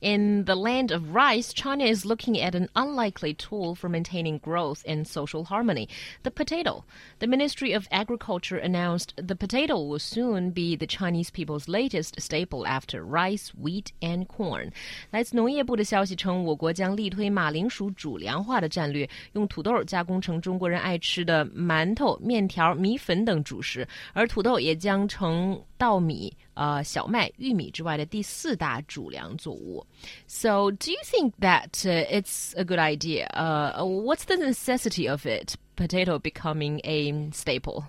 In the land of rice, China is looking at an unlikely tool for maintaining growth and social harmony the potato. The Ministry of Agriculture announced the potato will soon be the Chinese people's latest staple after rice, wheat, and corn. 来自农业部的消息称，我国将力推马铃薯主粮化的战略，用土豆加工成中国人爱吃的馒头、面条、米粉等主食，而土豆也将成稻米。 呃小麦、玉米之外的第四大主粮作物。So, do you think that uh, it's a good idea? Uh, what's the necessity of it? Potato becoming a staple.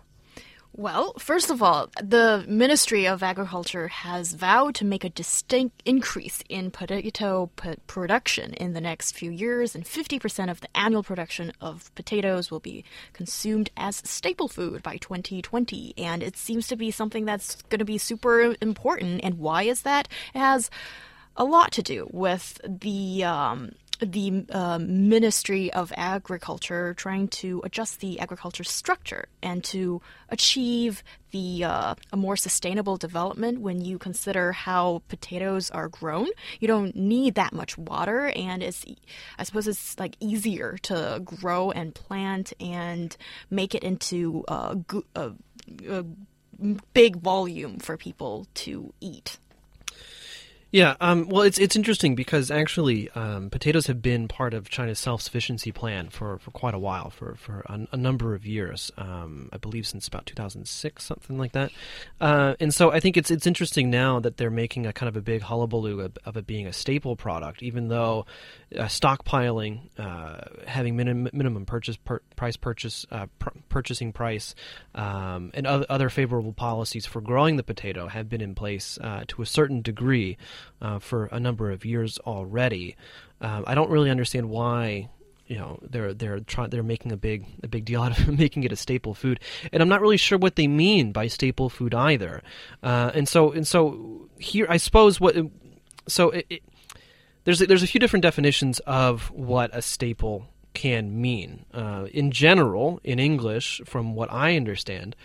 Well, first of all, the Ministry of Agriculture has vowed to make a distinct increase in potato production in the next few years, and 50% of the annual production of potatoes will be consumed as staple food by 2020. And it seems to be something that's going to be super important. And why is that? It has a lot to do with the um, the uh, Ministry of Agriculture trying to adjust the agriculture structure and to achieve the uh, a more sustainable development when you consider how potatoes are grown. You don't need that much water, and it's I suppose it's like easier to grow and plant and make it into a, a, a big volume for people to eat. Yeah, um, well, it's it's interesting because actually um, potatoes have been part of China's self sufficiency plan for, for quite a while, for for a, a number of years. Um, I believe since about 2006, something like that. Uh, and so I think it's it's interesting now that they're making a kind of a big hullabaloo of, of it being a staple product, even though uh, stockpiling, uh, having minimum minimum purchase per, price purchase uh, pr- purchasing price, um, and other, other favorable policies for growing the potato have been in place uh, to a certain degree uh, for a number of years already. Um, I don't really understand why you know they're they're trying they're making a big a big deal out of making it a staple food, and I'm not really sure what they mean by staple food either. Uh, and so and so here, I suppose what so it, it, there's a, there's a few different definitions of what a staple can mean. Uh, in general, in English, from what I understand,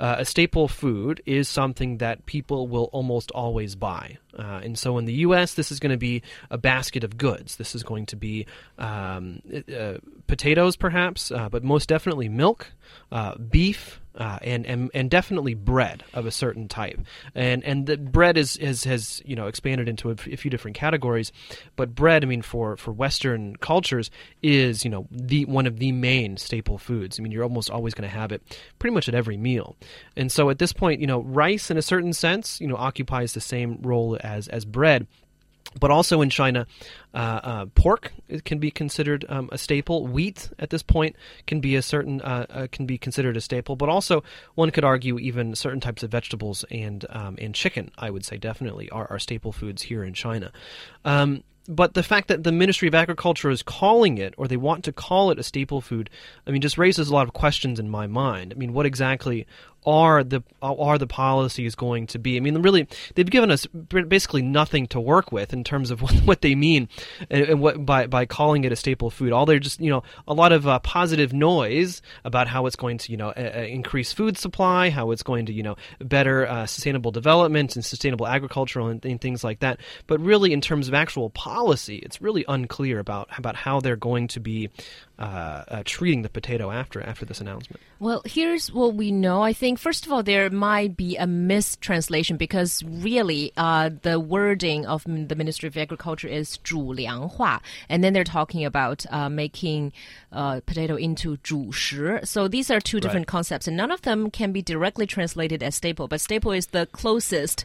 uh, a staple food is something that people will almost always buy. Uh, and so in the U.S., this is going to be a basket of goods. This is going to be um, uh, potatoes, perhaps, uh, but most definitely milk, uh, beef, uh, and, and and definitely bread of a certain type. And and the bread is, is has you know expanded into a, a few different categories, but bread, I mean, for for Western cultures, is you know the one of the main staple foods. I mean, you're almost always going to have it pretty much at every meal. And so at this point, you know, rice in a certain sense, you know, occupies the same role as as bread but also in China, uh, uh, pork can be considered um, a staple. Wheat at this point can be a certain uh, uh, can be considered a staple. But also, one could argue even certain types of vegetables and um, and chicken, I would say, definitely are, are staple foods here in China. Um, but the fact that the Ministry of Agriculture is calling it, or they want to call it a staple food, I mean, just raises a lot of questions in my mind. I mean, what exactly are the are the policies going to be? I mean, really, they've given us basically nothing to work with in terms of what, what they mean and, and, what by by calling it a staple food. All they're just you know a lot of uh, positive noise about how it's going to you know increase food supply, how it's going to you know better uh, sustainable development and sustainable agriculture and, and, things like that. But really, in terms of actual policy, it's really unclear about about how they're going to be uh, uh, treating the potato after after this announcement? Well, here's what we know. I think first of all, there might be a mistranslation because really, uh, the wording of the Ministry of Agriculture is 主粮化, and then they're talking about uh, making uh, potato into 主食. So these are two different right. concepts, and none of them can be directly translated as staple. But staple is the closest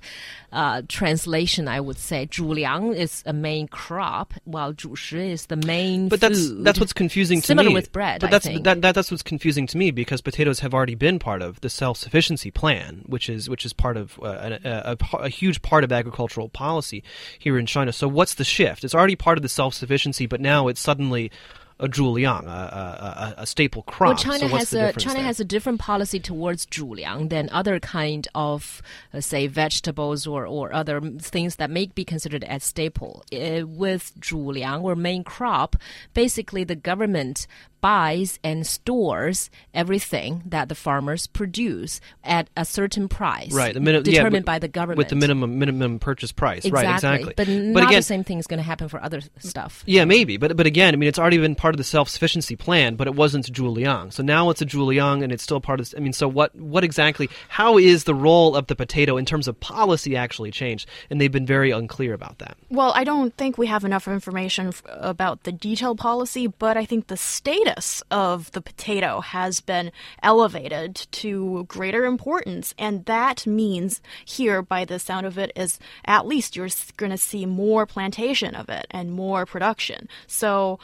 uh, translation, I would say. 主粮 is a main crop, while 主食 is the main. But that's food. that's what's confusing Similar me. Similar with bread, but I that's think. that, that, that's what's confusing to me because potatoes have already been part of the self sufficiency plan, which is which is part of uh, a, a, a, huge part of agricultural policy here in China. So what's the shift? It's already part of the self sufficiency, but now it's suddenly a zhuliang, a, a, a, a staple crop. Well, China so has a China there? has a different policy towards zhuliang than other kind of, uh, say, vegetables or, or other things that may be considered as staple. Uh, with zhuliang or main crop, basically the government buys and stores everything that the farmers produce at a certain price, Right, the determined yeah, by the government with the minimum minimum purchase price. Exactly. Right, exactly. But, not again, the same thing is going to happen for other stuff. Yeah, maybe, but but again, I mean, it's already been part of the self sufficiency plan, but it wasn't Zhuliang. So now it's a Zhuliang, and it's still part of. This, I mean, so what? What exactly? How is the role of the potato in terms of policy actually changed? And they've been very unclear about that. Well, I don't think we have enough information f- about the detailed policy, but I think the status of the potato has been elevated to greater importance. And that means, here, by the sound of it, is at least you're going to see more plantation of it and more production. So,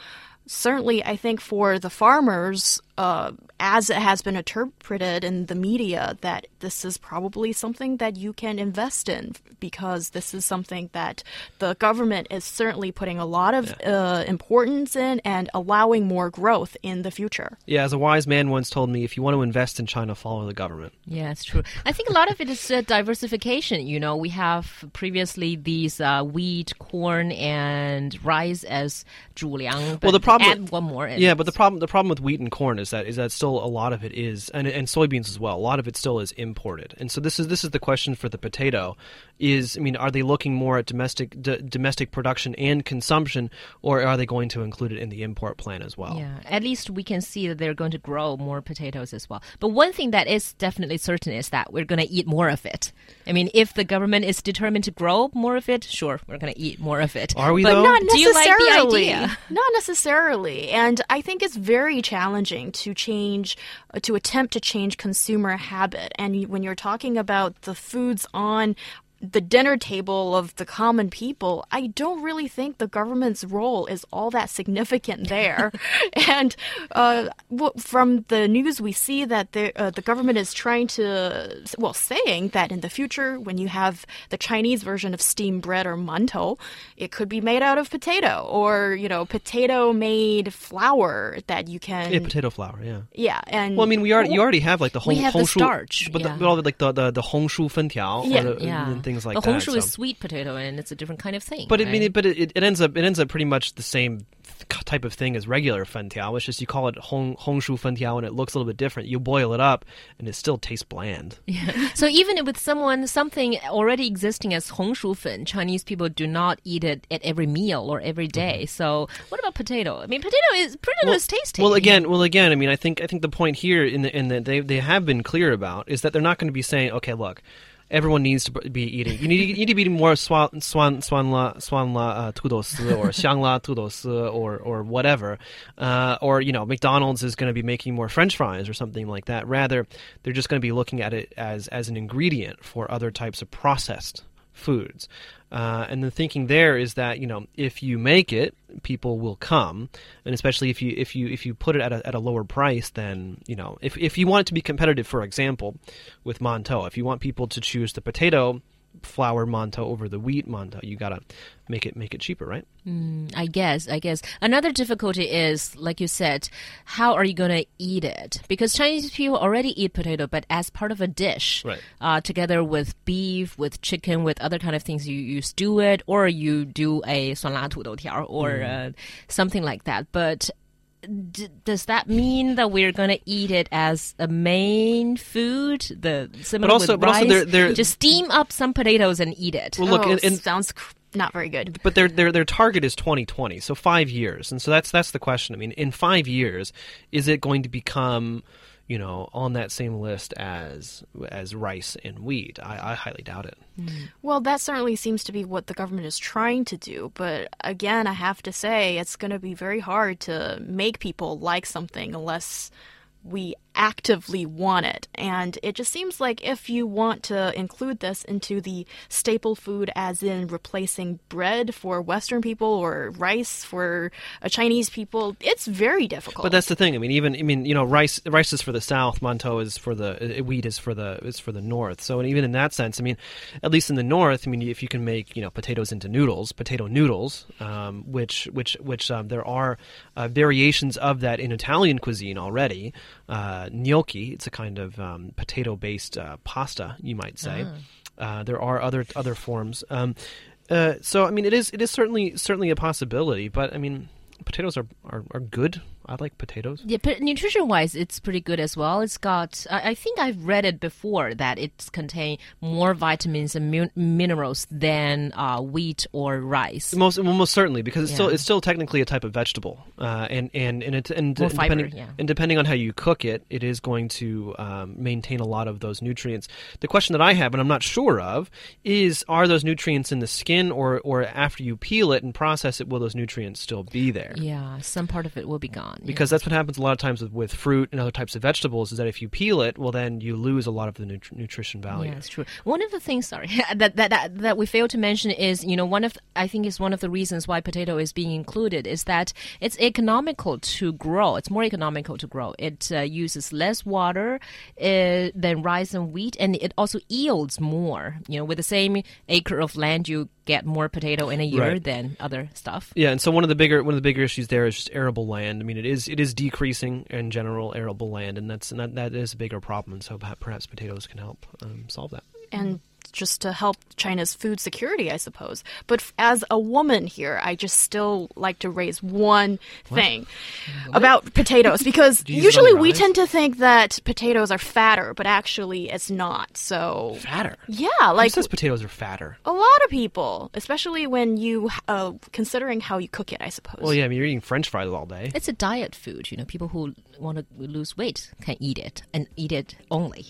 certainly, I think for the farmers, uh, as it has been interpreted in the media, that this is probably something that you can invest in because this is something that the government is certainly putting a lot of uh, importance in and allowing more growth in the future. Yeah, as a wise man once told me, if you want to invest in China, follow the government. Yeah, it's true. I think a lot of it is uh, diversification. You know, we have previously these uh, wheat, corn, and rice as zhuliang. But Well, the problem- add one more. and Yeah, but the problem the problem with wheat and corn is that is that still a lot of it is and and soybeans as well. A lot of it still is imported, and so this is this is the question for the potato. Is I mean, are they looking more at domestic d- domestic production and consumption, or are they going to include it in the import plan as well? Yeah, at least we can see that they're going to grow more potatoes as well. But one thing that is definitely certain is that we're going to eat more of it. I mean, if the government is determined to grow more of it, sure, we're going to eat more of it. Are we but though? Not Do you like the idea? Not necessarily. And I think it's very challenging to change, uh, to attempt to change consumer habit. And when you're talking about the foods on the dinner table of the common people, I don't really think the government's role is all that significant there. and uh, from the news, we see that the, uh, the government is trying to, well, saying that in the future, when you have the Chinese version of steamed bread or mantou, it could be made out of potato or, you know, potato made flour that you can. Yeah, potato flour. Yeah. yeah, and Well, I mean, we already you already have like the We hong, have the starch, but, yeah. the, but all the, like the the the hongshu fentiao, Yeah, or the, Yeah, and things like the that. hongshu is so- sweet potato, and it's a different kind of thing. But I mean, it, but it, it ends up it ends up pretty much the same th- type of thing as regular fentiao. It's just you call it hong hongshu fentiao, and it looks a little bit different. You boil it up, and it still tastes bland. Yeah. So even with someone something already existing as hongshu fen, Chinese people do not eat it at every meal or every mm-hmm. day. So what about potato? I mean, potato is potato is tasty. Well, again, well, again, I mean, I think I think the point here in the in the they they have been clear about is that they're not going to be saying, okay, look everyone needs to be eating. You need, you need to be eating more swan swan swan la swan la uh, or xiang la tudos uh, or or whatever, uh, or you know McDonald's is going to be making more French fries or something like that. Rather, they're just going to be looking at it as as an ingredient for other types of processed foods. Uh, and the thinking there is that you know if you make it, people will come, and especially if you if you if you put it at a, at a lower price, then you know if if you want it to be competitive, for example, with mantou, if you want people to choose the potato flour mantou over the wheat mantou. You gotta make it make it cheaper, right? Mm, I guess. I guess another difficulty is, like you said, how are you gonna eat it? Because Chinese people already eat potato, but as part of a dish, right. uh, together with beef, with chicken, with other kind of things, you, you stew it, or you do a 酸辣土豆条, or mm. uh, something like that. But d- does that mean that we're going to eat it as a main food? The similar also- with but also rice? they're- they're- just steam up some potatoes and eat it. Well, look, oh, and- and- sounds cr- not very good. but their their their target is 2020 so 5 years and so that's that's the question i mean in 5 years is it going to become you know on that same list as as rice and wheat i, I highly doubt it mm. Well, that certainly seems to be what the government is trying to do. But again, I have to say, it's going to be very hard to make people like something unless we actively want it. And it just seems like if you want to include this into the staple food, as in replacing bread for Western people or rice for a Chinese people, it's very difficult. But that's the thing. I mean, even I mean, you know, rice rice is for the south, mantou is for the uh, wheat is for the is for the north. So, even in that sense, I mean, at least in the north, I mean, if you can make you know potatoes into noodles, potato noodles, um, which which which um, there are uh, variations of that in Italian cuisine already. Uh, gnocchi, it's a kind of um, potato based uh, pasta, you might say. Uh, there are other other forms. Um, uh, so I mean, it is it is certainly certainly a possibility, but I mean, potatoes are, are, are good. I like potatoes. Yeah, but nutrition wise, it's pretty good as well. It's got, I, I think I've read it before that it's contain more vitamins and min- minerals than uh, wheat or rice. Most well, most certainly because it's still it's still technically a type of vegetable, uh, and and and, it, and, and fiber, depending yeah. and depending on how you cook it, it is going to um, maintain a lot of those nutrients. The question that I have, and I'm not sure of, is are those nutrients in the skin, or or after you peel it and process it, will those nutrients still be there? Yeah, some part of it will be gone. Yeah. Because that's what happens a lot of times with, with fruit and other types of vegetables is that if you peel it, well, then you lose a lot of the nutri- nutrition value. Yeah, it's true. One of the things, sorry, that, that that that we failed to mention is, you know, one of I think is one of the reasons why potato is being included is that it's economical to grow. It's more economical to grow. It uh, uses less water uh, than rice and wheat, and it also yields more. You know, with the same acre of land, you get more potato in a year Right. than other stuff. Yeah, and so one of the bigger one of the bigger issues there is just arable land. I mean, it is it is decreasing in general arable land, and that's and that, that is a bigger problem. So perhaps potatoes can help um, solve that. and just to help China's food security, I suppose. But f- as a woman here, I just still like to raise one thing about potatoes because you use it on usually we tend to think that potatoes are fatter, but actually it's not. So Fatter. yeah, Who like says potatoes are fatter? a lot of people, especially when you uh, considering how you cook it, I suppose. Well, yeah, I mean, you're eating French fries all day. It's a diet food. You know, people who want to lose weight can eat it and eat it only.